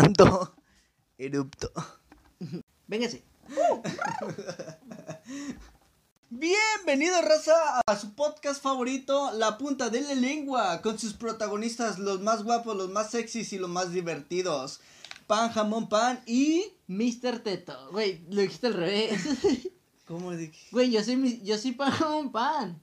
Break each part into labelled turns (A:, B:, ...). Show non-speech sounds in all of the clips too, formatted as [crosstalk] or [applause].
A: [laughs] Erupto.
B: Véngase.
A: Bienvenido, raza, a su podcast favorito, La Punta de la Lengua, con sus protagonistas, los más guapos, los más sexys y los más divertidos. Pan, jamón, pan y...
B: Mr. Teto. Güey, lo dijiste al revés. [laughs]
A: ¿Cómo dije?
B: Güey, yo soy, mi- yo soy pan jamón pan.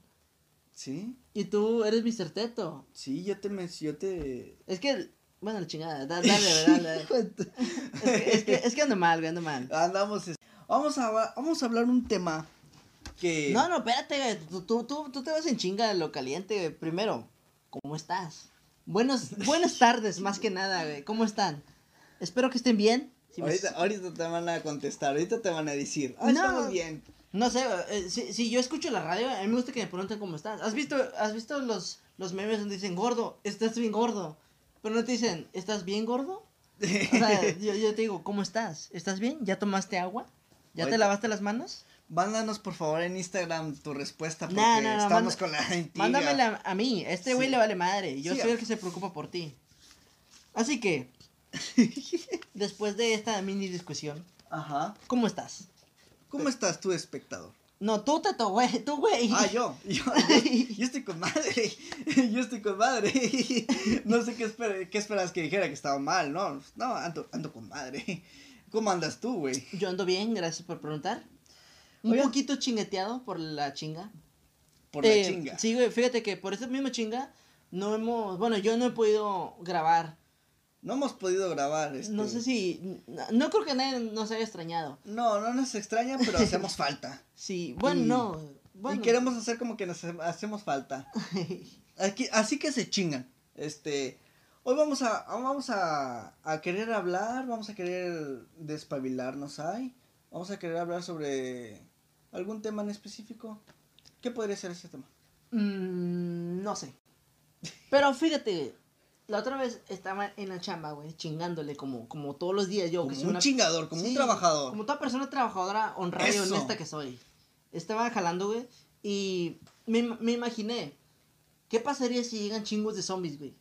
A: ¿Sí?
B: Y tú eres Mr. Teto.
A: Sí, yo te... Me, yo te...
B: Es que, bueno, la chingada. da- Dale, dale, [laughs] dale. Es que, es que, es que ando mal, güey, ando mal.
A: Andamos... Vamos a, vamos a hablar un tema que...
B: No, no, espérate, güey. Tú, tú, tú, tú te vas en chinga lo caliente, güey. Primero, ¿cómo estás? Buenos, buenas tardes, más que nada, güey. ¿Cómo están? Espero que estén bien. Si me-
A: ahorita, ahorita te van a contestar, ahorita te van a decir, ah,
B: No.
A: estamos bien.
B: No sé, eh, si, si yo escucho la radio, a mí me gusta que me pregunten cómo estás. ¿Has visto, has visto los, los memes donde dicen gordo? Estás bien gordo. Pero no te dicen, ¿estás bien gordo? [laughs] O sea, yo, yo te digo, ¿cómo estás? ¿Estás bien? ¿Ya tomaste agua? ¿Ya te lavaste las manos?
A: Mándanos por favor en Instagram tu respuesta porque estamos con la intriga.
B: Mándamela a mí. A este güey
A: Sí.
B: le vale madre. Yo
A: Sí,
B: soy el que se preocupa por ti. Así que, [laughs] después de esta mini discusión,
A: Ajá.
B: ¿cómo estás?
A: ¿Cómo estás tú, espectador?
B: No, tú, Tato, güey, tú, güey.
A: Ah, yo, yo, yo, [laughs] yo estoy con madre, [laughs] yo estoy con madre. [laughs] No sé qué, esper- qué esperas que dijera que estaba mal, no, no, ando, ando con madre. ¿Cómo andas tú, güey?
B: Yo ando bien, gracias por preguntar. Un poquito chingueteado por la chinga.
A: Por la
B: Eh,
A: chinga.
B: Sí, güey, fíjate que por esa misma chinga no hemos, bueno, yo no he podido grabar.
A: No hemos podido grabar, este...
B: No sé si, no, no creo que nadie nos haya extrañado.
A: No, no nos extraña, pero hacemos falta. [laughs]
B: Sí, bueno,
A: Y-
B: no. Bueno.
A: Y queremos hacer como que nos ha- hacemos falta. [laughs] Aquí, así que se chingan. Este, hoy vamos a, vamos a, a querer hablar, vamos a querer despabilarnos ahí. Vamos a querer hablar sobre algún tema en específico. ¿Qué podría ser ese tema?
B: Mm, no sé. Pero fíjate, la otra vez estaba en la chamba, güey, chingándole como, como todos los días yo.
A: Como
B: que soy
A: un
B: una-
A: chingador, como un trabajador.
B: Como toda persona trabajadora, honrada y honesta que soy. Estaba jalando, güey, y me, me imaginé, ¿qué pasaría si llegan chingos de zombies, güey?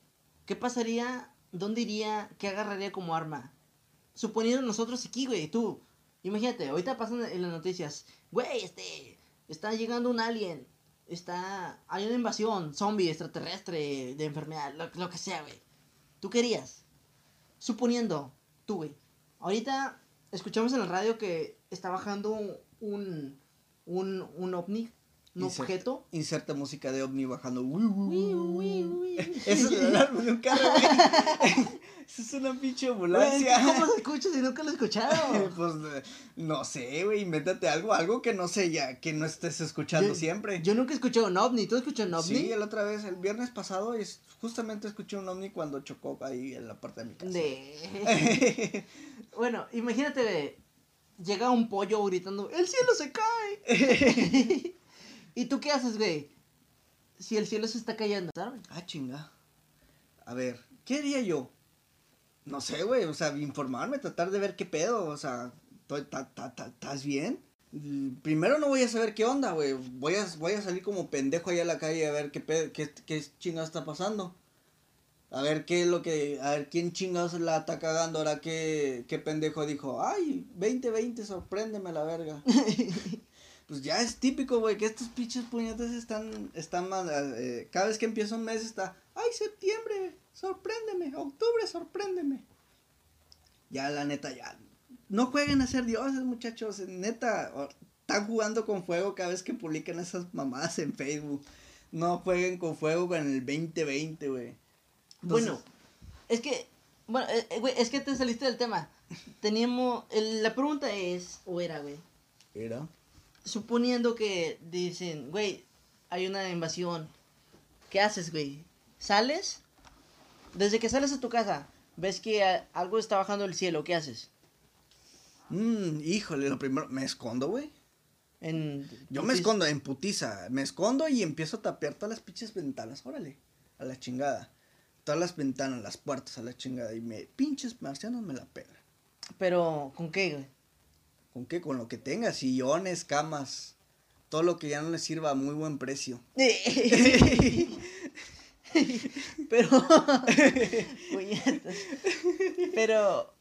B: ¿Qué pasaría? ¿Dónde iría? ¿Qué agarraría como arma? Suponiendo nosotros aquí, güey, tú. Imagínate, ahorita pasan en las noticias, güey, este, está llegando un alien, está, hay una invasión, zombie, extraterrestre, de enfermedad, lo, lo que sea, güey. ¿Tú querías? Suponiendo, tú, güey. Ahorita escuchamos en la radio que está bajando un, un, un ovni, un
A: Insert-
B: objeto.
A: Inserta música de ovni bajando. [laughs] Eso es el alarma de un carro, güey. [laughs] Eso es una pinche ambulancia.
B: ¿Cómo se [laughs] escucha si nunca lo he escuchado?
A: Pues no sé, güey, invéntate algo, algo que no sé ya, que no estés escuchando
B: Yo-
A: siempre.
B: Yo nunca he escuchado un ovni. ¿Tú has escuchado un ovni?
A: Sí, la otra vez, el viernes pasado, es, justamente escuché un ovni cuando chocó ahí en la parte de mi casa.
B: De... bueno, imagínate, llega un pollo gritando, ¡el cielo se cae! ¿Y tú qué haces, güey? Si el cielo se está cayendo, ¿sabes?
A: ah, chinga. A ver, ¿qué haría yo? No sé, güey, o sea, informarme, tratar de ver qué pedo, o sea, ¿estás bien? Primero no voy a saber qué onda, güey. Voy a, voy a salir como pendejo allá a la calle a ver qué, pedo, qué, qué chingado está pasando. A ver qué es lo que. A ver quién chingados la está cagando. Ahora qué, qué pendejo dijo. Ay, 2020, sorpréndeme la verga. [laughs] pues ya es típico, güey, que estos pinches puñetes están. están mal, eh, cada vez que empieza un mes está. Ay, septiembre, sorpréndeme. Octubre, sorpréndeme. Ya, la neta, ya. No jueguen a ser dioses, muchachos. Neta, están jugando con fuego cada vez que publican esas mamadas en Facebook. No jueguen con fuego con el 2020, güey.
B: Bueno, es que, bueno, eh, eh, güey, es que te saliste del tema. Teníamos, el- la pregunta es, o era, güey,
A: Era.
B: Suponiendo que dicen, güey, hay una invasión, ¿qué haces, güey? ¿Sales? Desde que sales a tu casa, ves que algo está bajando del cielo, ¿qué haces?
A: Mmm, híjole, lo primero, me escondo, güey.
B: En,
A: Yo me escondo en putiza. Me escondo y empiezo a tapear todas las pinches ventanas. Órale, a la chingada. Todas las ventanas, las puertas a la chingada. Y me, pinches marcianos me la pegan.
B: Pero, ¿con qué, güey?
A: ¿Con qué? Con lo que tenga, sillones, camas. Todo lo que ya no les sirva a muy buen precio. [laughs]
B: Pero. Pero,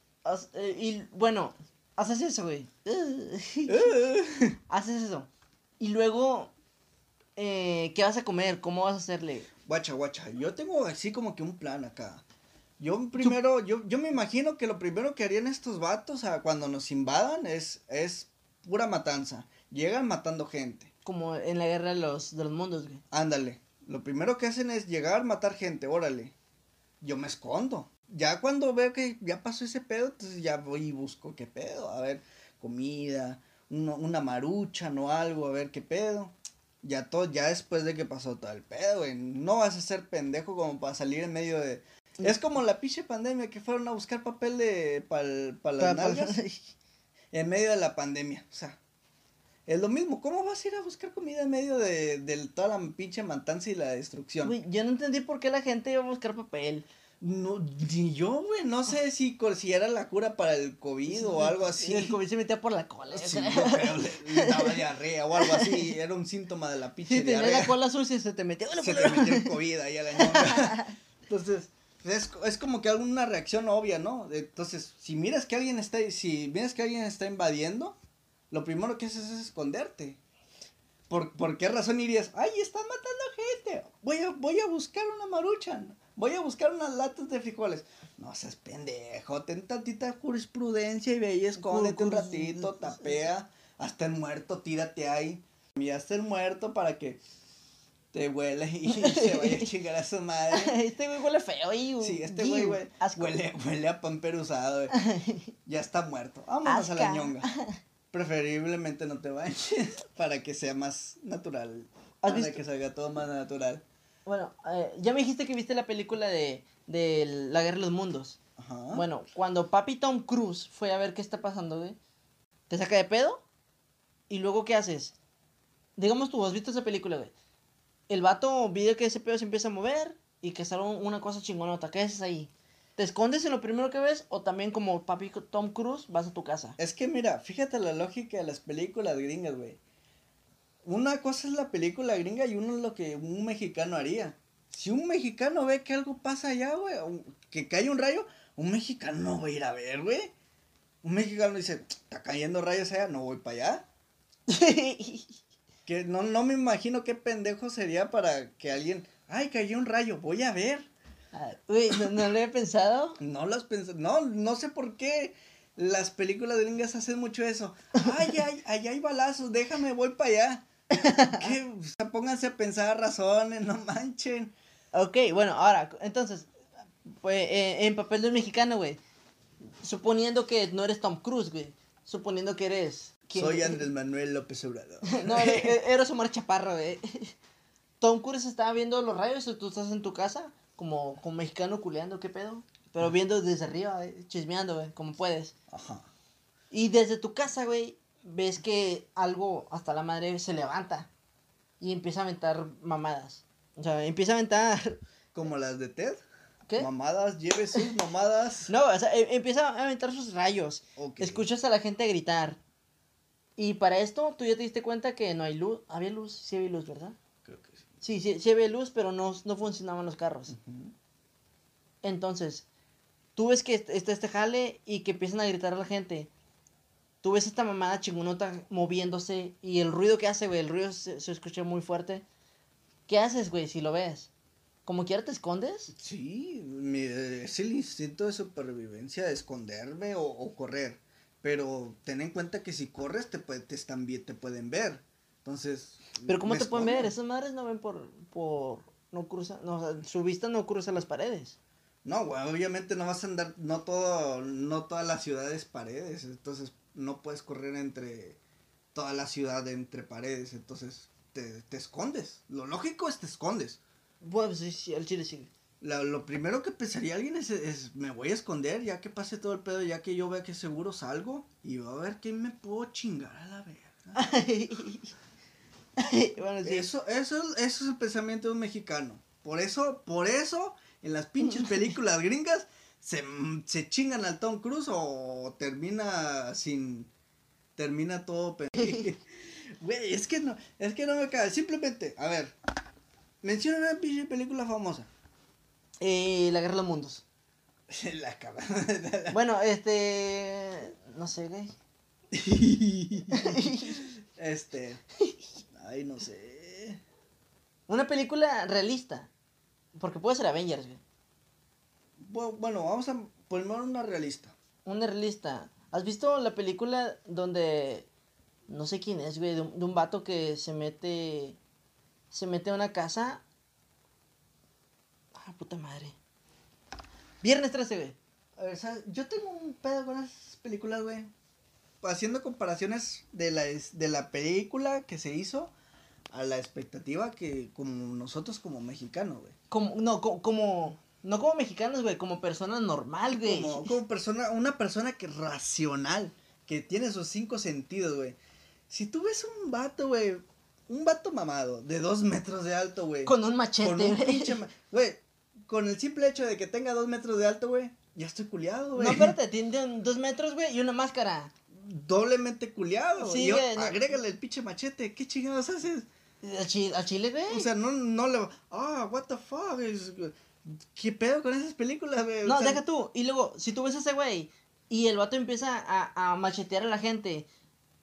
B: eh, y bueno, haces eso, güey. [laughs] haces eso. Y luego, eh, ¿qué vas a comer? ¿Cómo vas a hacerle?
A: Guacha, guacha, yo tengo así como que un plan acá. Yo primero, yo, yo me imagino que lo primero que harían estos vatos a cuando nos invadan es, es pura matanza. Llegan matando gente.
B: Como en la guerra de los, de los mundos, güey.
A: Ándale. Lo primero que hacen es llegar, matar gente, órale. Yo me escondo. Ya cuando veo que ya pasó ese pedo, entonces ya voy y busco qué pedo. A ver, comida, uno- una marucha, no algo, a ver qué pedo. Ya todo, ya después de que pasó todo el pedo, güey. No vas a ser pendejo como para salir en medio de. Es como la pinche pandemia que fueron a buscar papel de para las
B: Pa- pa-
A: nalgas en medio de la pandemia. O sea, es lo mismo. ¿Cómo vas a ir a buscar comida en medio de, de toda la pinche matanza y la destrucción?
B: Güey, yo no entendí por qué la gente iba a buscar papel.
A: No, ni yo, güey. No sé si, si era la cura para el COVID o algo así.
B: El COVID se metía por la cola.
A: Sí,
B: o sea.
A: yo creo, le, le daba diarrea o algo así. Era un síntoma de la [laughs] pinche
B: Si tenías
A: diarrea.
B: la cola sucia, se te metía.
A: Se te metió el COVID ahí a la ñonga. [laughs] Entonces, es, es como que alguna reacción obvia, ¿no? Entonces, si miras que alguien está, si miras que alguien está invadiendo, lo primero que haces es esconderte. ¿Por, por qué razón irías? Ay, están matando gente. Voy a, voy a buscar una maruchan. Voy a buscar unas latas de frijoles. No seas pendejo. Ten tantita jurisprudencia y ve y escóndete un ratito, tapea. Hasta el muerto, tírate ahí. Y hasta el muerto para que te huele y se vaya a chingar a su madre. [laughs]
B: Este güey huele feo y.
A: Sí, este güey, güey, huele, huele a pamper usado, güey. [laughs] Ya está muerto. Vámonos a la ñonga. [laughs] Preferiblemente no te bañes para que sea más natural.
B: ¿Has
A: Para
B: visto?
A: que salga todo más natural.
B: Bueno, eh, ya me dijiste que viste la película de, de La Guerra de los Mundos.
A: Ajá.
B: Bueno, cuando papi Tom Cruise fue a ver qué está pasando, güey, te saca de pedo y luego ¿qué haces? Digamos tú, has visto esa película, güey. El vato vio que ese pedo se empieza a mover y que sale un- una cosa chingonota. ¿Qué haces ahí? ¿Te escondes en lo primero que ves o también como papi Tom Cruise vas a tu casa?
A: Es que mira, fíjate la lógica de las películas gringas, güey. Una cosa es la película gringa y uno es lo que un mexicano haría. Si un mexicano ve que algo pasa allá, güey, que cae un rayo, un mexicano no va a ir a ver, güey. Un mexicano dice, está cayendo rayos allá, no voy para allá. [laughs] Que no, no me imagino qué pendejo sería para que alguien, ay, cayó un rayo, voy a ver.
B: Ah, Güey, ¿no, no lo he pensado. [laughs]
A: No las pensé, no, no sé por qué las películas gringas hacen mucho eso. Ay, ay, allá hay balazos, déjame, voy para allá. [laughs] Que, o sea, pónganse a pensar razones, no manchen.
B: Ok, bueno, ahora, entonces, pues, eh, en papel de un mexicano, güey. Suponiendo que no eres Tom Cruise, güey. Suponiendo que eres...
A: Soy Andrés Manuel López Obrador. [laughs]
B: no, eres, eres Omar Chaparro, güey. [laughs] Tom Cruise estaba viendo los rayos tú estás en tu casa, como, como mexicano culeando, ¿qué pedo? Pero viendo desde arriba, güey, chismeando, güey, como puedes.
A: Ajá.
B: Y desde tu casa, güey, ves que algo hasta la madre se levanta y empieza a aventar mamadas. O sea, empieza a aventar... [laughs]
A: Como las de Ted.
B: ¿Qué?
A: Mamadas, lleve sus mamadas.
B: No, o sea, em- empieza a aventar sus rayos.
A: Ok.
B: Escuchas a la gente gritar. Y para esto, tú ya te diste cuenta que no hay luz. Había luz, sí había luz, ¿verdad?
A: Creo que sí.
B: Sí, sí, sí había luz, pero no, no funcionaban los carros. Entonces, tú ves que est- está este jale y que empiezan a gritar a la gente. Tú ves esta mamada chingonota moviéndose y el ruido que hace, güey, el ruido se, se escucha muy fuerte. ¿Qué haces, güey, si lo ves? ¿Como quiera te escondes?
A: Sí, mi- es el instinto de supervivencia de esconderme o, o correr. Pero ten en cuenta que si corres te, puede- te, están, te pueden ver. Entonces.
B: Pero ¿cómo te pueden ver? Esas madres no ven por... por no cruza, no, o sea, su vista no cruza las paredes.
A: No, güey, obviamente no vas a andar, no todo, no toda la ciudad es paredes, entonces no puedes correr entre toda la ciudad entre paredes, entonces te, te escondes. Lo lógico es te escondes.
B: Bueno, sí, sí, al chile sí.
A: La- lo primero que pensaría alguien es, es, me voy a esconder ya que pase todo el pedo, ya que yo vea que seguro salgo y voy a ver quién me puedo chingar a la verga. [laughs]
B: bueno, sí.
A: Eso, eso, eso es el pensamiento de un mexicano. Por eso, por eso, en las pinches [laughs] películas gringas se, se chingan al Tom Cruise o termina sin. Termina todo. [laughs] Güey, es que no, es que no me cae. Simplemente, a ver, menciona una pinche película famosa.
B: Eh, la guerra de los mundos. [laughs]
A: La cama.
B: Bueno, este. No sé, güey. [laughs]
A: este. Ay, no sé.
B: Una película realista. Porque puede ser Avengers, güey.
A: Bu- Bueno, vamos a poner una realista.
B: Una realista. ¿Has visto la película donde. No sé quién es, güey. De un, de un vato que se mete. Se mete a una casa. Ah, puta madre. Viernes 13, güey.
A: A ver, ¿sabes? Yo tengo un pedo con esas películas, güey. Haciendo comparaciones de la, de la película que se hizo a la expectativa que como nosotros como mexicanos, güey.
B: Como, no, co- como. No como mexicanos, güey. Como persona normal, güey.
A: Como, como persona, una persona que racional, que tiene sus cinco sentidos, güey. Si tú ves un vato, güey, un vato mamado, de dos metros de alto, güey.
B: Con un machete, güey.
A: Güey, con el simple hecho de que tenga dos metros de alto, güey, ya estoy culiado, güey.
B: No, espérate, tiene dos metros, güey, y una máscara.
A: Doblemente culiado.
B: Sí,
A: y yo,
B: güey, no.
A: agrégale el pinche machete, ¿qué chingados haces?
B: ¿Al chile, al chile, güey?
A: O sea, no, no le... Ah, what the fuck, ¿Qué pedo con esas películas, güey? O
B: no,
A: sea,
B: deja tú. Y luego, si tú ves a ese güey y el vato empieza a, a machetear a la gente,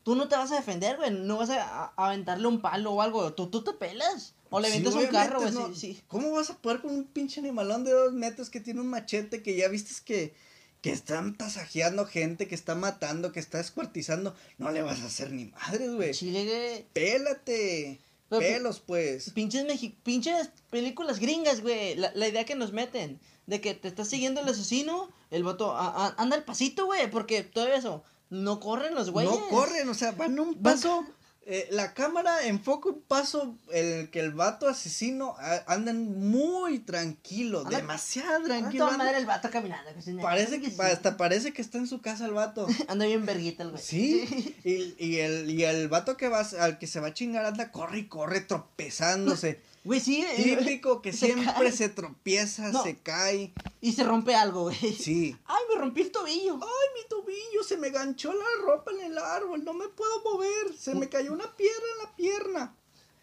B: tú no te vas a defender, güey. No vas a, a- a aventarle un palo o algo. Tú, tú te pelas. O le
A: Sí,
B: avientas un carro, güey.
A: no.
B: Sí, sí.
A: ¿Cómo vas a poder con un pinche animalón de dos metros que tiene un machete que ya viste que, que están tasajeando gente, que está matando, que está descuartizando? No le vas a hacer ni madres, güey.
B: Chile, güey.
A: Pélate.
B: Pero,
A: Pelos, pues.
B: Pinches, mexi- pinches películas gringas, güey. La, la idea que nos meten. De que te está siguiendo el asesino, el vato a- a- anda al pasito, güey. Porque todo eso. No corren los güeyes.
A: No corren, o sea, van un paso. eh, la cámara enfoca un paso en el que el vato asesino a- andan muy tranquilo,
B: Anda-
A: demasiado tranquilo. anda-
B: madre el vato caminando.
A: parece que,
B: sí.
A: hasta parece que está en su casa el vato. [laughs]
B: Anda bien verguita el güey.
A: Sí, [laughs] y, y el, y el vato que va, al que se va a chingar anda, corre y corre tropezándose. [laughs]
B: Güey, sí. eh,
A: Típico que
B: se
A: siempre
B: cae.
A: se tropieza,
B: No.
A: se cae.
B: Y se rompe algo, güey.
A: Sí.
B: Ay, me rompí el tobillo.
A: Ay, mi tobillo, se me ganchó la ropa en el árbol, no me puedo mover, se me cayó una piedra en la pierna.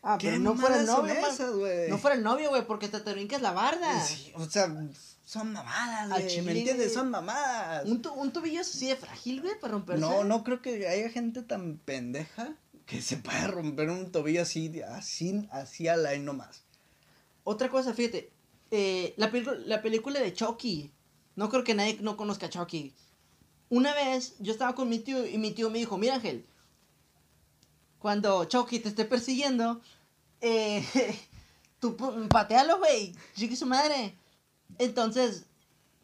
B: Ah,
A: ¿Qué
B: pero no fuera el novio,
A: esas?
B: No fuera el novio, güey, porque te, te brincas la barda.
A: Sí, o sea, son mamadas, güey,
B: chile,
A: ¿me entiendes? Son mamadas.
B: Un, tu- un tobillo así de frágil, güey, para romperse.
A: No, no creo que haya gente tan pendeja que se pueda romper un tobillo así, así, así a la y nomás.
B: Otra cosa, fíjate. eh, la, la película de Chucky. No creo que nadie no conozca a Chucky. Una vez yo estaba con mi tío y mi tío me dijo, mira Ángel, cuando Chucky te esté persiguiendo, eh, [laughs] tú patealo, güey, chique su madre. Entonces,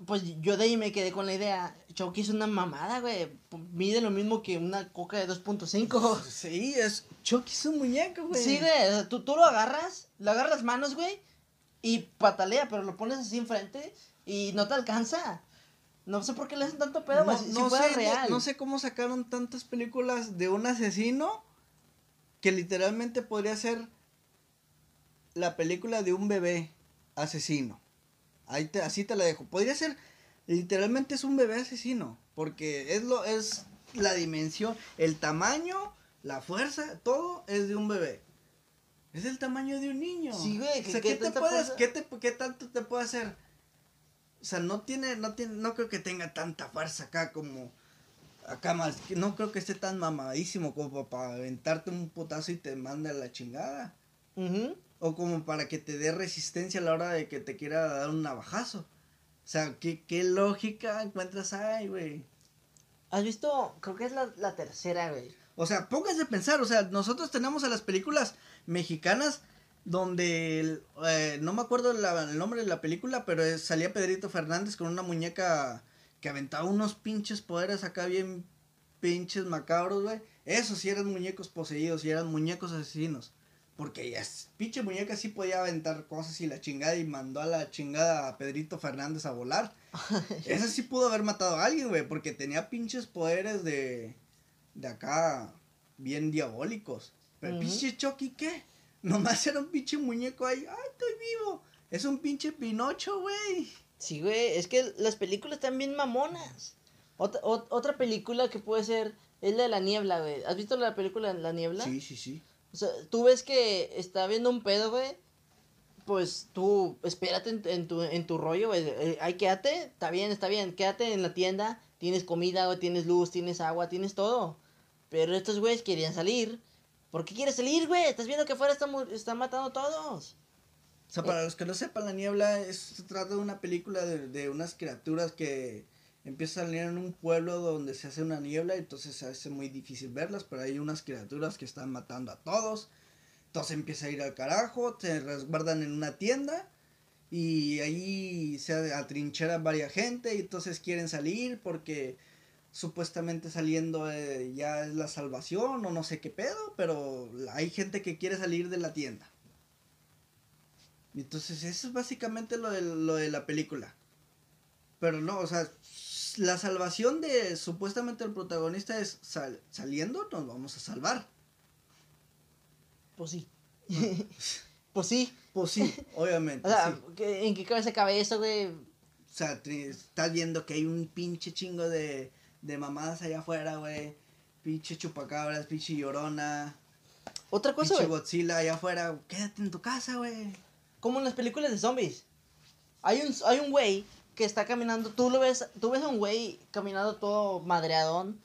B: pues yo de ahí me quedé con la idea, Chucky es una mamada, güey, mide lo mismo que una coca de 2.5. [laughs]
A: Sí, es Chucky es un muñeco, güey.
B: Sí, güey, o sea, tú, tú lo agarras, le agarras las manos, güey, y patalea, pero lo pones así enfrente y no te alcanza. No sé por qué le hacen tanto pedo, güey, si, si
A: no
B: fuera
A: sé,
B: real.
A: no sé cómo sacaron tantas películas de un asesino que literalmente podría ser la película de un bebé asesino. Ahí te, así te la dejo. Podría ser, literalmente es un bebé asesino, porque es lo es la dimensión, el tamaño, la fuerza, todo es de un bebé. Es el tamaño de un niño.
B: Sí, güey,
A: O
B: que-
A: sea, ¿qué, te puedes, qué, te- qué tanto te puede hacer? O sea, no tiene, no tiene, no creo que tenga tanta fuerza acá como acá más, no creo que esté tan mamadísimo como para aventarte un putazo y te manda la chingada.
B: Ujú.
A: O como para que te dé resistencia a la hora de que te quiera dar un navajazo. O sea, ¿qué, qué lógica encuentras ahí, güey?
B: ¿Has visto? Creo que es la, la tercera, güey.
A: O sea, pónganse a pensar, o sea, nosotros tenemos a las películas mexicanas donde, el, eh, no me acuerdo la- el nombre de la película, pero es- salía Pedrito Fernández con una muñeca que aventaba unos pinches poderes acá bien pinches macabros, güey. Esos sí eran muñecos poseídos y eran muñecos asesinos. Porque ya, es- pinche muñeca sí podía aventar cosas y la chingada y mandó a la chingada a Pedrito Fernández a volar. [laughs] Ese sí pudo haber matado a alguien, güey, porque tenía pinches poderes de, de acá bien diabólicos. Pero
B: Ujú.
A: pinche Chucky, ¿qué? Nomás era un pinche muñeco ahí. ¡Ay, estoy vivo! Es un pinche Pinocho, güey.
B: Sí, güey, es que las películas están bien mamonas. Otra, ot- otra película que puede ser es la de la niebla, güey. ¿Has visto la película La Niebla?
A: Sí, sí, sí.
B: O tú ves que está viendo un pedo, güey. pues tú espérate en, en tu, en tu rollo, güey. Eh, ahí quédate, está bien, está bien. Quédate en la tienda, tienes comida, güey, tienes luz, tienes agua, tienes todo. Pero estos güeyes querían salir. ¿Por qué quieres salir, güey? Estás viendo que afuera están, están matando a todos.
A: O sea, para los que no sepan, La Niebla es, se trata de una película de, de unas criaturas que empiezan a salir en un pueblo donde se hace una niebla, entonces se hace muy difícil verlas, pero hay unas criaturas que están matando a todos. Entonces empieza a ir al carajo, se resguardan en una tienda y ahí se atrinchera varias gente y entonces quieren salir porque supuestamente saliendo eh, ya es la salvación o no sé qué pedo, pero hay gente que quiere salir de la tienda. Y Entonces eso es básicamente lo de, lo de la película. Pero no, o sea, la salvación de supuestamente el protagonista es sal- saliendo, nos vamos a salvar.
B: Pues sí. [laughs] pues sí.
A: Pues sí, obviamente.
B: O sea,
A: sí.
B: ¿qué- ¿en qué cabeza cabe eso, güey?
A: O sea, estás viendo que hay un pinche chingo de, de mamadas allá afuera, güey. Pinche chupacabras, pinche llorona,
B: Otra cosa,
A: pinche
B: güey.
A: Godzilla allá afuera. Quédate en tu casa, güey.
B: Como en las películas de zombies. Hay un, hay un güey que está caminando. Tú lo ves, tú ves a un güey caminando todo madreadón.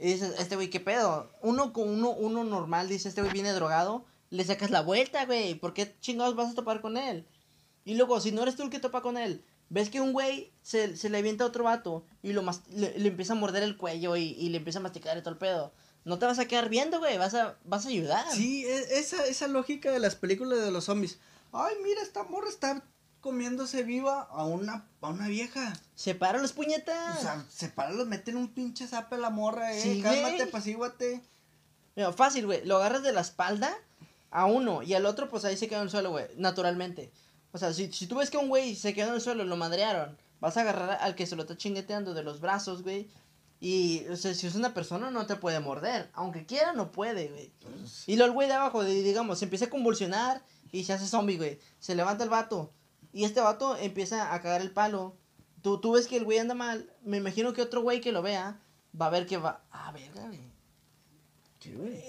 B: Y dices, este güey, ¿qué pedo? Uno con uno, uno normal dice, este güey viene drogado. Le sacas la vuelta, güey. ¿Por qué chingados vas a topar con él? Y luego, si no eres tú el que topa con él, ves que un güey se, se le avienta a otro vato y lo le, le empieza a morder el cuello y, y le empieza a masticar el pedo. No te vas a quedar viendo, güey. Vas a, vas a ayudar.
A: Sí, e- esa, esa lógica de las películas de los zombies. Ay, mira, esta morra está comiéndose viva a una, a una vieja.
B: Separa los puñetas.
A: O sea, sepáralos, meten un pinche zape a la morra, eh.
B: Sí,
A: Cálmate,
B: güey. Mira, fácil, güey. Lo agarras de la espalda a uno y al otro, pues ahí se quedó en el suelo, güey. Naturalmente. O sea, si, si tú ves que un güey se quedó en el suelo, lo madrearon, vas a agarrar al que se lo está chingueteando de los brazos, güey. Y, o sea, si es una persona, no te puede morder. Aunque quiera, no puede, güey. Y luego el güey de abajo, digamos, se empieza a convulsionar y se hace zombie, güey. Se levanta el vato. Y este vato empieza a cagar el palo. Tú, tú ves que el güey anda mal. Me imagino que otro güey que lo vea va a ver que va. Ah, verga, güey.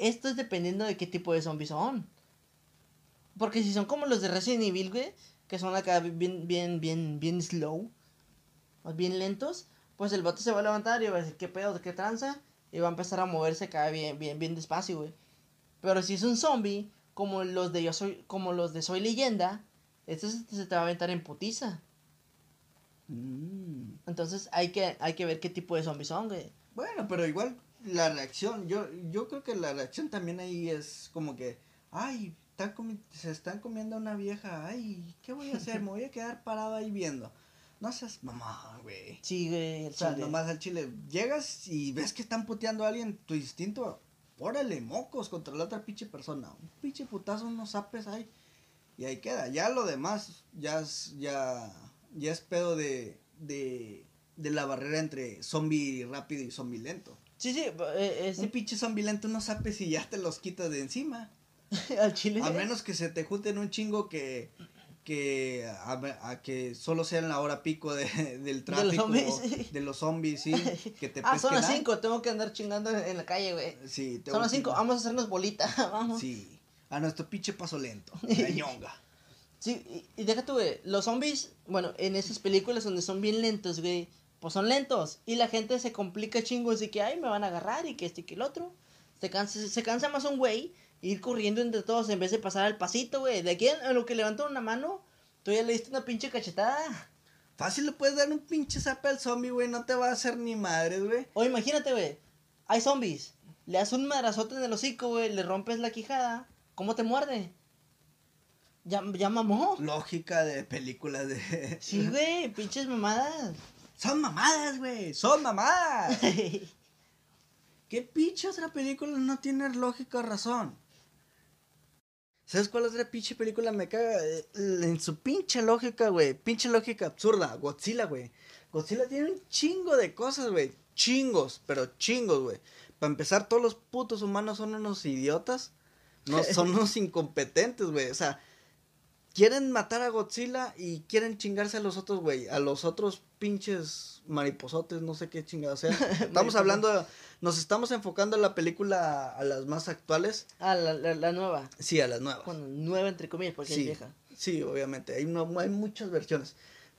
B: Esto es dependiendo de qué tipo de zombies son. Porque si son como los de Resident Evil, güey, que son acá bien, bien, bien, bien slow, bien lentos, pues el vato se va a levantar y va a decir, ¿qué pedo? ¿Qué tranza? Y va a empezar a moverse acá bien, bien, bien despacio, güey. Pero si es un zombie, como los de yo soy, como los de Soy Leyenda, este se te va a aventar en putiza.
A: Mm.
B: Entonces hay que, hay que ver qué tipo de zombies son, güey.
A: Bueno, pero igual la reacción, yo, yo creo que la reacción también ahí es como que, ay, están se están comiendo a una vieja, ay, ¿qué voy a hacer? Me voy a quedar parado ahí viendo. No seas mamá, güey.
B: Sí, güey. el
A: O sea,
B: chile.
A: nomás al chile, llegas y ves que están puteando a alguien, tu instinto, órale, mocos contra la otra pinche persona. Un pinche putazo, unos zapes ahí. Y ahí queda. Ya lo demás, ya es, ya, ya es pedo de, de, de la barrera entre zombie rápido y zombie lento.
B: Sí, sí, eh, es
A: Un pinche zombie lento, unos zapes y ya te los quitas de encima. [laughs]
B: al chile.
A: A menos que se te junten un chingo que que a, a que solo sea en la hora pico de, del
B: los
A: tráfico
B: zombies, sí.
A: de los zombies, sí, [laughs] que te
B: Ah, son las
A: ahí.
B: 5, tengo que andar chingando en, en la calle, güey.
A: Sí,
B: Son las
A: voy a
B: 5,
A: chingar.
B: vamos a hacernos bolita, [laughs] vamos. Sí,
A: a nuestro pinche paso lento, la [laughs] ñonga.
B: y, y deja tú, güey, los zombies, bueno, en esas películas donde son bien lentos, güey, pues son lentos. Y la gente se complica chingos de que, ay, me van a agarrar y que este y que el otro. Se cansa, se cansa más un güey ir corriendo entre todos en vez de pasar al pasito, güey. De aquí a lo que levanta una mano, tú ya le diste una pinche cachetada.
A: Fácil le puedes dar un pinche zape al zombie, güey, no te va a hacer ni madres, güey.
B: O imagínate, güey, hay zombies. Le das un madrazote en el hocico, güey, le rompes la quijada. ¿Cómo te muerde? Ya, ya mamó.
A: Lógica de películas de...
B: Sí, güey, pinches mamadas.
A: Son mamadas, güey, son mamadas. [laughs] ¿Qué pinche otra película no tiene lógica o razón? ¿Sabes cuál otra pinche película me caga? Eh, En su pinche lógica, güey. Pinche lógica absurda. Godzilla, güey. Godzilla tiene un chingo de cosas, güey. Chingos, pero chingos, güey. Para empezar, todos los putos humanos son unos idiotas. No, [laughs] son unos incompetentes, güey. O sea, quieren matar a Godzilla y quieren chingarse a los otros, güey. A los otros pinches mariposotes, no sé qué chingados sea. [laughs] Estamos hablando, nos estamos enfocando en la película a las más actuales.
B: Ah, la, la, la nueva.
A: Sí, a las nuevas.
B: Bueno, nueva entre comillas, porque
A: Sí.
B: es vieja.
A: Sí, obviamente, hay, no, hay muchas versiones.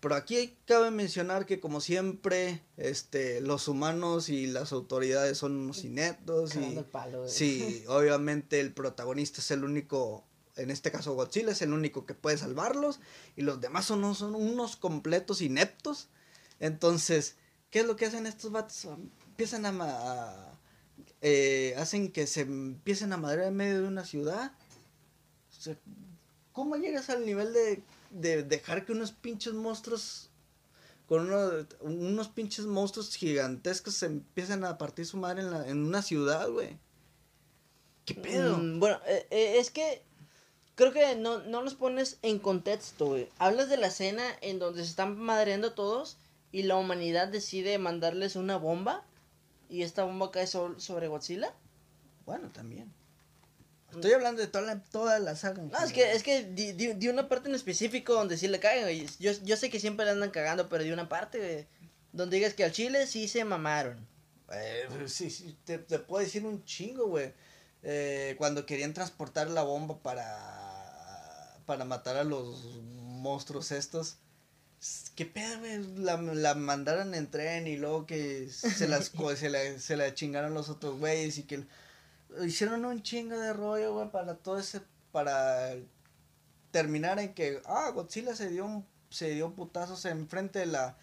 A: Pero aquí cabe mencionar que como siempre, este, los humanos y las autoridades son unos ineptos y sí, [laughs] obviamente el protagonista es el único, en este caso Godzilla es el único que puede salvarlos y los demás son, son unos completos ineptos. Entonces, ¿qué es lo que hacen estos vatos? Empiezan a, eh, hacen que se empiecen a madrear en medio de una ciudad. ¿Cómo llegas al nivel de de dejar que unos pinches monstruos con unos pinches monstruos gigantescos se empiecen a partir su madre en, la, en una ciudad, güey.
B: ¿Qué pedo? Mm, bueno, eh, eh, es que creo que no, no los pones en contexto, güey. Hablas de la escena en donde se están madreando todos y la humanidad decide mandarles una bomba y esta bomba cae sobre Godzilla.
A: Bueno, también. Estoy hablando de toda la, toda la saga.
B: No, es que, es que di, una parte en específico donde sí le caen, güey. Yo, yo sé que siempre le andan cagando, pero di una parte, güey. Donde digas que al chile sí se mamaron.
A: Eh, sí, sí, te, te, puedo decir un chingo, güey. Eh, cuando querían transportar la bomba para, para matar a los monstruos estos. ¿Qué pedo, güey? La, la mandaron en tren y luego que se, las, [laughs] se, la, se la chingaron los otros güeyes y que hicieron un chingo de rollo, güey, para todo ese, para terminar en que, ah, Godzilla se dio un, se dio putazos enfrente de la,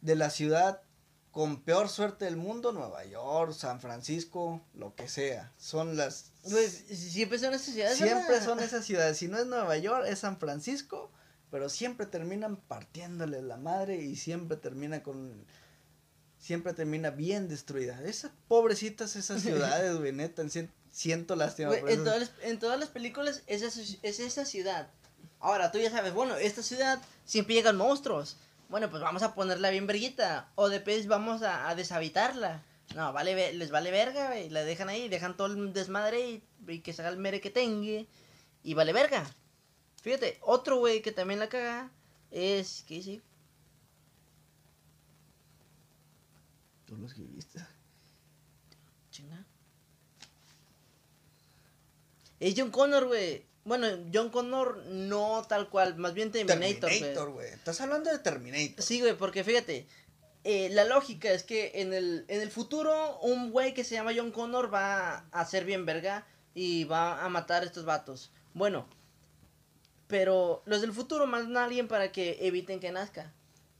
A: de la ciudad con peor suerte del mundo, Nueva York, San Francisco, lo que sea. Son las...
B: Pues, siempre son esas ciudades.
A: Siempre son esas ciudades. Si no es Nueva York, es San Francisco, pero siempre terminan partiéndole la madre y siempre termina con siempre termina bien destruida. Esas pobrecitas, esas [laughs] ciudades, güey, neta, siento lástima.
B: en, todas las, en todas las películas es, es esa ciudad. Ahora, tú ya sabes, bueno, esta ciudad siempre llegan monstruos. Bueno, pues vamos a ponerla bien verguita. O después vamos a, deshabitarla. No, vale, les vale verga, güey. La dejan ahí, dejan todo el desmadre y, que se haga el mere que tenga. Y vale verga. Fíjate, otro güey que también la caga es. ¿Qué sí?
A: Tú los que viste.
B: Chinga. Es John Connor, güey. Bueno, John Connor no tal cual, más bien Terminator,
A: Terminator, güey. Estás hablando de Terminator.
B: Sí, güey, porque fíjate, eh, la lógica es que en el, en el futuro un güey que se llama John Connor va a ser bien verga y va a matar a estos vatos. Bueno, pero los del futuro mandan a alguien para que eviten que nazca.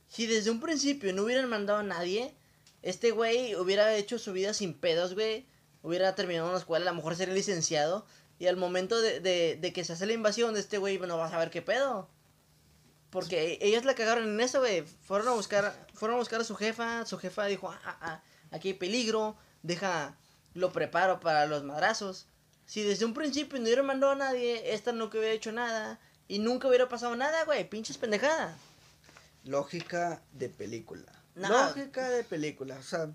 B: Si desde un principio no hubieran mandado a nadie, este güey hubiera hecho su vida sin pedos, güey. Hubiera terminado la escuela, a lo mejor sería licenciado. Y al momento de, de, que se hace la invasión de este güey, no vas a saber qué pedo. Porque ellos la cagaron en eso, güey. Fueron a buscar, fueron a buscar a su jefa. Su jefa dijo, ah, ah, ah, aquí hay peligro. Deja, lo preparo para los madrazos. Si desde un principio no hubiera mandado a nadie, esta nunca hubiera hecho nada. Y nunca hubiera pasado nada, güey. Pinches pendejada.
A: Lógica de película. Lógica de película. O sea,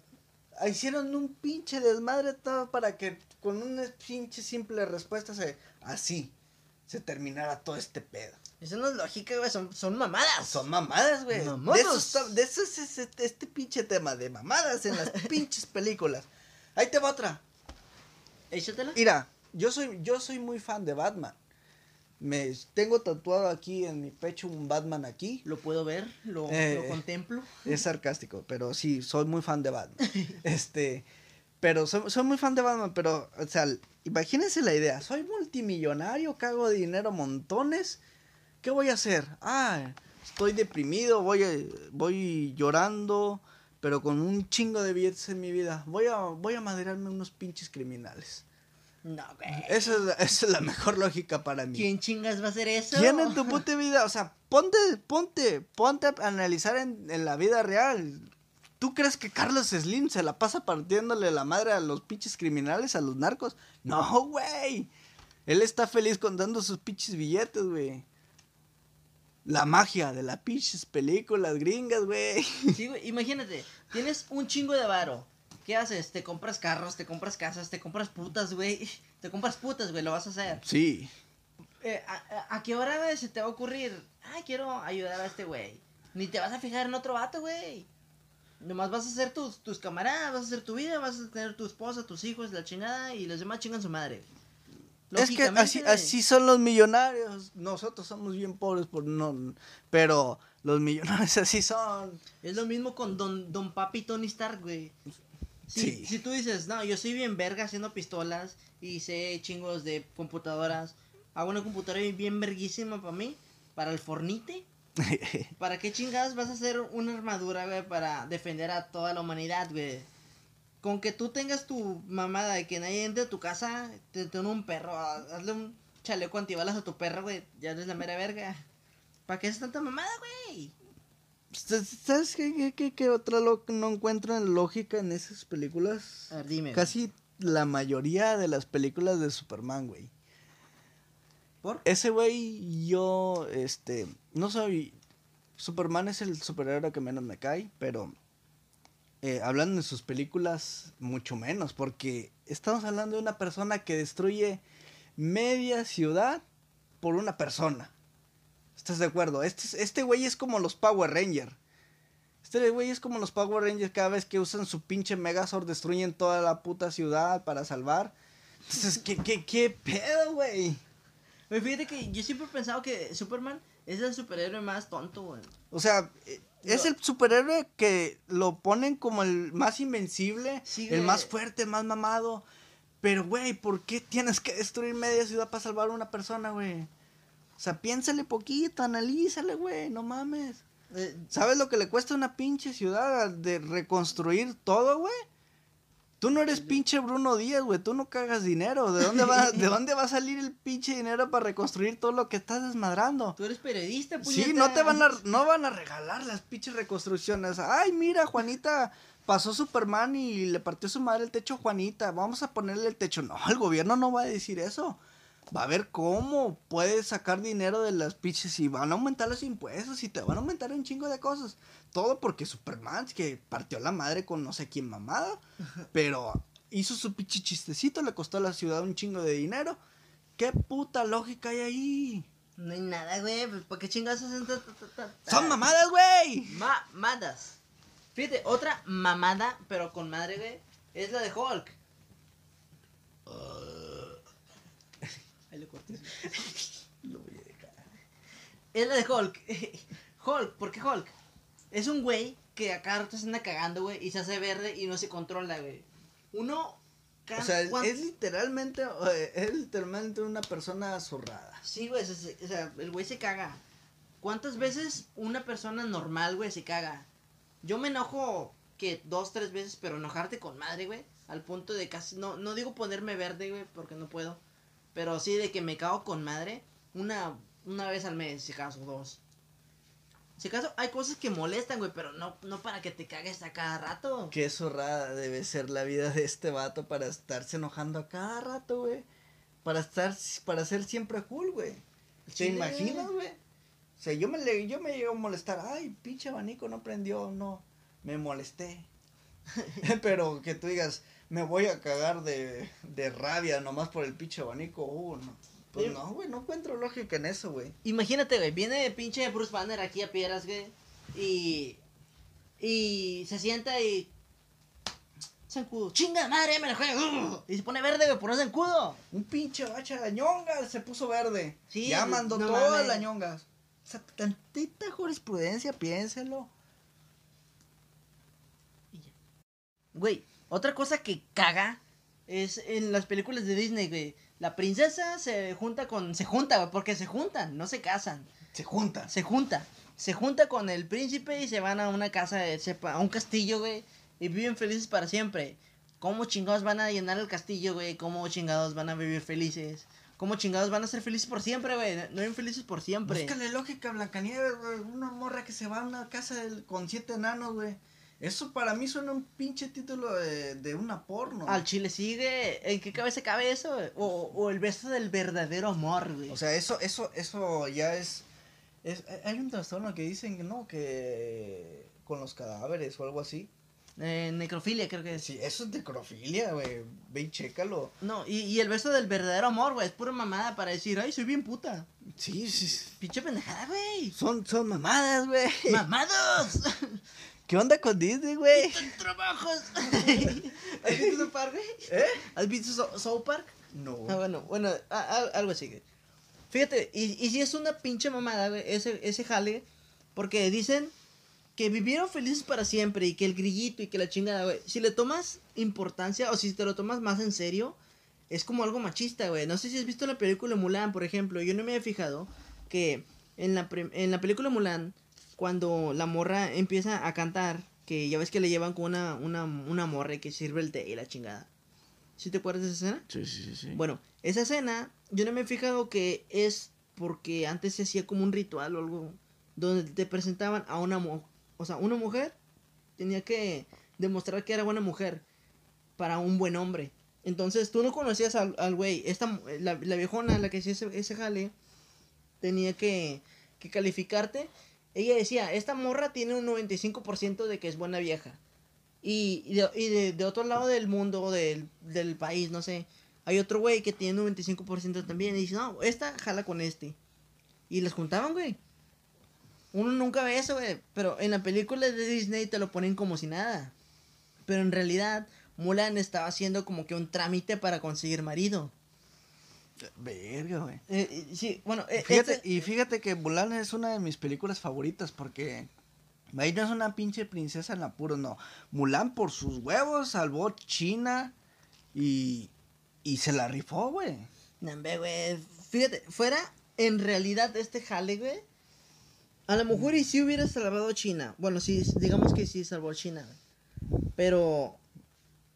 A: hicieron un pinche desmadre todo para que con una pinche simple respuesta se así se terminara todo este pedo.
B: Eso no es lógica, güey, son, son mamadas.
A: Son mamadas, güey. De eso, de eso es este, este pinche tema, de mamadas en las [laughs] pinches películas. Ahí te va otra.
B: Échatela.
A: Mira, yo soy, yo soy muy fan de Batman. Me tengo tatuado aquí en mi pecho un Batman aquí.
B: Lo puedo ver, lo, eh, contemplo.
A: Es sarcástico, pero sí, soy muy fan de Batman. [laughs] este, pero soy, soy, muy fan de Batman, pero, o sea, imagínense la idea. Soy multimillonario, cago de dinero montones. ¿Qué voy a hacer? Ah, estoy deprimido, voy, voy llorando, pero con un chingo de billetes en mi vida. Voy a, voy a maderarme unos pinches criminales.
B: No, güey.
A: Esa es, la, mejor lógica para mí.
B: ¿Quién chingas va a hacer eso?
A: ¿Quién en tu [laughs] puta vida? O sea, ponte, ponte, ponte a analizar en, la vida real. ¿Tú crees que Carlos Slim se la pasa partiéndole la madre a los pinches criminales, a los narcos? No, güey. Él está feliz contando sus pinches billetes, güey. La magia de las pinches películas gringas, güey.
B: Sí, güey, imagínate, tienes un chingo de varo ¿Qué haces? Te compras carros, te compras casas, te compras putas, güey. [laughs] Te compras putas, güey, lo vas a hacer.
A: Sí.
B: Eh, a, qué hora se te va a ocurrir? Ay, quiero ayudar a este güey. Ni te vas a fijar en otro vato, güey. Nomás vas a hacer tus, tus camaradas, vas a hacer tu vida, vas a tener tu esposa, tus hijos, la chingada y los demás chingan su madre.
A: Es que así,
B: güey.
A: así son los millonarios. Nosotros somos bien pobres, por no, pero los millonarios [laughs] así son.
B: Es lo mismo con Don, Don Papi Tony Stark, güey. Si,
A: Sí.
B: si tú dices, no, yo soy bien verga haciendo pistolas y sé chingos de computadoras, hago una computadora bien verguísima para mí, para el fornite, [laughs] ¿para qué chingadas vas a hacer una armadura, güey, para defender a toda la humanidad, güey? Con que tú tengas tu mamada de que nadie entre a tu casa, te tiene un perro, ha- hazle un chaleco antibalas a tu perro, güey, ya eres la mera verga. ¿Para qué es tanta mamada, güey?
A: ¿Sabes qué, qué, qué- otra lo, no encuentro en lógica en esas películas?
B: A ver, dime.
A: Casi la mayoría de las películas de Superman, güey.
B: ¿Por?
A: Ese güey, yo, este, no soy... Superman es el superhéroe que menos me cae, pero eh, hablando de sus películas, mucho menos, porque estamos hablando de una persona que destruye media ciudad por una persona. ¿Estás de acuerdo? Este, es- este güey es como los Power Rangers. Este güey es como los Power Rangers cada vez que usan su pinche Megazord destruyen toda la puta ciudad para salvar. Entonces, ¿qué, qué, qué pedo, güey?
B: Fíjate que yo siempre he pensado que Superman es el superhéroe más tonto, güey.
A: O sea, eh, es el superhéroe que lo ponen como el más invencible,
B: Sí,
A: el más fuerte, el más mamado. Pero, güey, ¿por qué tienes que destruir media ciudad para salvar a una persona, güey? O sea, piénsale poquito, analízale, güey, no mames.
B: Eh,
A: ¿Sabes lo que le cuesta a una pinche ciudad de reconstruir todo, güey? Tú no eres pinche Bruno Díaz, güey, tú no cagas dinero. ¿De dónde va, ¿De [laughs] dónde va a salir el pinche dinero para reconstruir todo lo que estás desmadrando?
B: tú eres periodista,
A: Sí,
B: puñeta.
A: no te van a, no van a regalar las pinches reconstrucciones. Ay, mira, Juanita, pasó Superman y le partió su madre el techo a Juanita. Vamos a ponerle el techo. No, el gobierno no va a decir eso. Va a ver cómo puedes sacar dinero de las pinches y van a aumentar los impuestos y te van a aumentar un chingo de cosas. Todo porque Superman, que partió la madre con no sé quién mamada, pero hizo su pinche chistecito, le costó a la ciudad un chingo de dinero. ¿Qué puta lógica hay ahí?
B: No hay nada, güey. Pues, ¿Para qué chingados hacen
A: ¡Son mamadas, güey!
B: Mamadas. Fíjate, otra mamada, pero con madre, güey, es la de Hulk. Ahí lo corté. [laughs]
A: Lo voy a dejar.
B: Es la de Hulk. [laughs] Hulk, ¿por qué Hulk? Es un güey que a cada rato se anda cagando, güey, y se hace verde y no se controla, güey. Uno...
A: O sea, es, literalmente, es literalmente una persona zurrada.
B: Sí, güey, o sea, el güey se caga. ¿Cuántas veces una persona normal, güey, se caga? Yo me enojo que dos, tres veces, pero enojarte con madre, güey. Al punto de casi, no, no digo ponerme verde, güey, porque no puedo. Pero sí de que me cago con madre una, una vez al mes, si acaso, dos. Si acaso, hay cosas que molestan, güey, pero no, no para que te cagues a cada rato.
A: Qué zurrada debe ser la vida de este vato para estarse enojando a cada rato, güey. Para estar, para ser siempre cool, güey. ¿Te imaginas, güey? O sea, yo me, yo me llego a molestar. Ay, pinche abanico no prendió, no. Me molesté. [laughs] Pero que tú digas, me voy a cagar de, de rabia nomás por el pinche abanico. Uh, no. Pues no, güey, no encuentro lógica en eso, güey.
B: Imagínate, güey, viene pinche Bruce Banner aquí a Piedras, güey, y... Y se sienta y... Zancudo, chinga madre, me enojé, ugh", y se pone verde, güey, por un zancudo.
A: Un pinche bacha de ñongas se puso verde.
B: Sí,
A: ya mandó
B: no
A: todas las ñongas. O sea, tantita jurisprudencia, piénselo.
B: Güey, otra cosa que caga es en las películas de Disney, güey. La princesa se junta con... Se junta, güey, porque se juntan, no se casan.
A: Se juntan.
B: Se junta. Se junta con el príncipe y se van a una casa, sepa, a un castillo, güey. Y viven felices para siempre. ¿Cómo chingados van a llenar el castillo, güey? ¿Cómo chingados van a vivir felices? ¿Cómo chingados van a ser felices por siempre, güey? No viven felices por siempre.
A: Búscale lógica, Blancanieves, güey. Una morra que se va a una casa del- con siete enanos, güey. Eso para mí suena un pinche título de, de una porno.
B: Al chile sigue. ¿En qué cabeza cabe eso? O, o el beso del verdadero amor, güey.
A: O sea, eso, eso, eso ya es, es. Hay un trastorno que dicen no, que con los cadáveres o algo así.
B: Eh, necrofilia, creo que es.
A: Sí, eso es necrofilia, güey. Ve y chécalo.
B: No, y, y el beso del verdadero amor, güey. Es pura mamada para decir, ay, soy bien puta.
A: Sí, sí. sí.
B: Pinche pendejada, güey.
A: Son, son mamadas, güey.
B: ¡Mamados! [laughs]
A: ¿Qué onda con Disney, güey?
B: ¡Trabajos! [laughs] ¿Has visto South Park, güey?
A: ¿Eh?
B: ¿Has visto So- South Park?
A: No.
B: Ah, bueno, bueno, a- a- algo así. güey. Fíjate, y, y si es una pinche mamada, güey, ese, ese jale, porque dicen que vivieron felices para siempre y que el grillito y que la chingada, güey. Si le tomas importancia o si te lo tomas más en serio, es como algo machista, güey. No sé si has visto la película Mulan, por ejemplo. Yo no me había fijado que en la, en la película Mulan, cuando la morra empieza a cantar, que ya ves que le llevan con una, una, una morra que sirve el té y la chingada. ¿Sí te acuerdas de esa escena?
A: Sí, sí, sí.
B: Bueno, esa escena, yo no me he fijado que es porque antes se hacía como un ritual o algo donde te presentaban a una mujer, o sea, una mujer tenía que demostrar que era buena mujer para un buen hombre. Entonces tú no conocías al al güey, esta la, la viejona, la que hacía ese, ese jale, tenía que, que calificarte. Ella decía, esta morra tiene un 95% de que es buena vieja. Y, de otro lado del mundo, del, del país, no sé, hay otro güey que tiene un 95% también. Y dice, no, esta jala con este. Y les juntaban, güey. Uno nunca ve eso, güey. Pero en la película de Disney te lo ponen como si nada. Pero en realidad, Mulan estaba haciendo como que un trámite para conseguir marido.
A: Verga, güey.
B: Eh, eh, sí, bueno, eh,
A: Fíjate,
B: este-
A: y fíjate que Mulan es una de mis películas favoritas porque ahí no es una pinche princesa en apuros, no. Mulan por sus huevos salvó China y, y se la rifó, güey.
B: No, hombre, güey. Fíjate, fuera en realidad este jale, güey. A lo mejor y si hubiera salvado China. Bueno, sí, digamos que sí salvó China, güey. Pero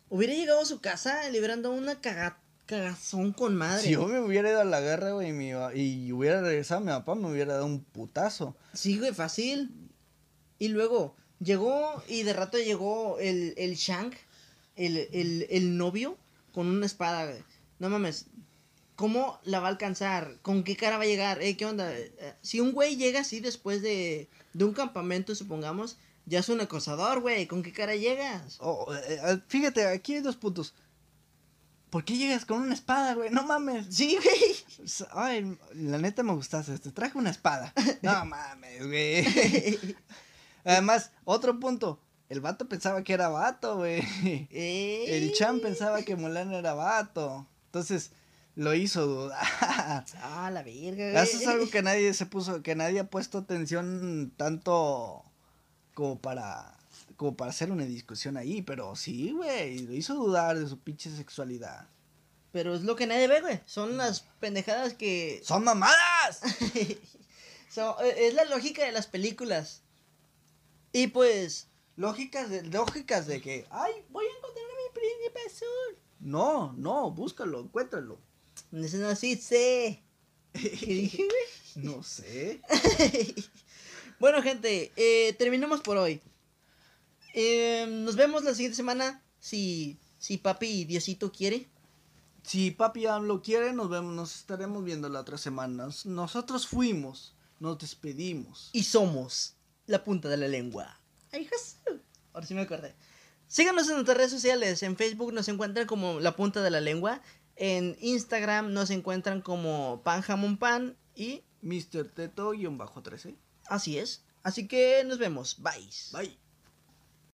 B: hubiera llegado a su casa liberando una caga- cagazón con madre.
A: Si yo me hubiera ido a la guerra, güey, y, mi y hubiera regresado, mi papá me hubiera dado un putazo.
B: Sí, güey, fácil. Y luego llegó y de rato llegó el, el Shank, el, el, el novio, con una espada, güey. No mames. ¿Cómo la va a alcanzar? ¿Con qué cara va a llegar? Eh, ¿Qué onda? Eh, Si un güey llega así después de, de un campamento, supongamos, ya es un acosador, güey. ¿Con qué cara llegas?
A: Oh, eh, eh, fíjate, aquí hay dos puntos. ¿Por qué llegas con una espada, güey? No mames.
B: Sí, güey.
A: Ay, la neta me gustaste. Te traje una espada. No [laughs] mames, güey. Además, otro punto. El vato pensaba que era vato, güey.
B: Eh,
A: El Chan pensaba que Mulan era vato. Entonces, lo hizo dudar.
B: Ah, la verga, güey.
A: Eso es algo que nadie se puso, que nadie ha puesto atención tanto como para como para hacer una discusión ahí, pero sí, güey, lo hizo dudar de su pinche sexualidad.
B: Pero es lo que nadie ve, güey. Son las pendejadas que
A: ¡Son mamadas! [laughs]
B: So, eh, es la lógica de las películas. Y pues,
A: Lógicas de, lógicas de que,
B: ay, voy a encontrar a mi príncipe azul.
A: no, no, búscalo, encuéntralo.
B: ¿Qué [laughs] dije, güey?
A: No sé. [laughs]
B: Bueno, gente, eh, terminamos por hoy. Eh, nos vemos la siguiente semana. Si, si papi y Diosito quiere.
A: Si papi lo quiere, nos vemos, nos estaremos viendo la otra semana. Nosotros fuimos, nos despedimos.
B: Y somos la punta de la lengua. Ay. Ahora sí me acordé. Síganos en nuestras redes sociales. En Facebook nos encuentran como la punta de la lengua. En Instagram nos encuentran como pan jamón pan. Y
A: Mr. Teto-13.
B: así es. Así que nos vemos. Bye.
A: Bye.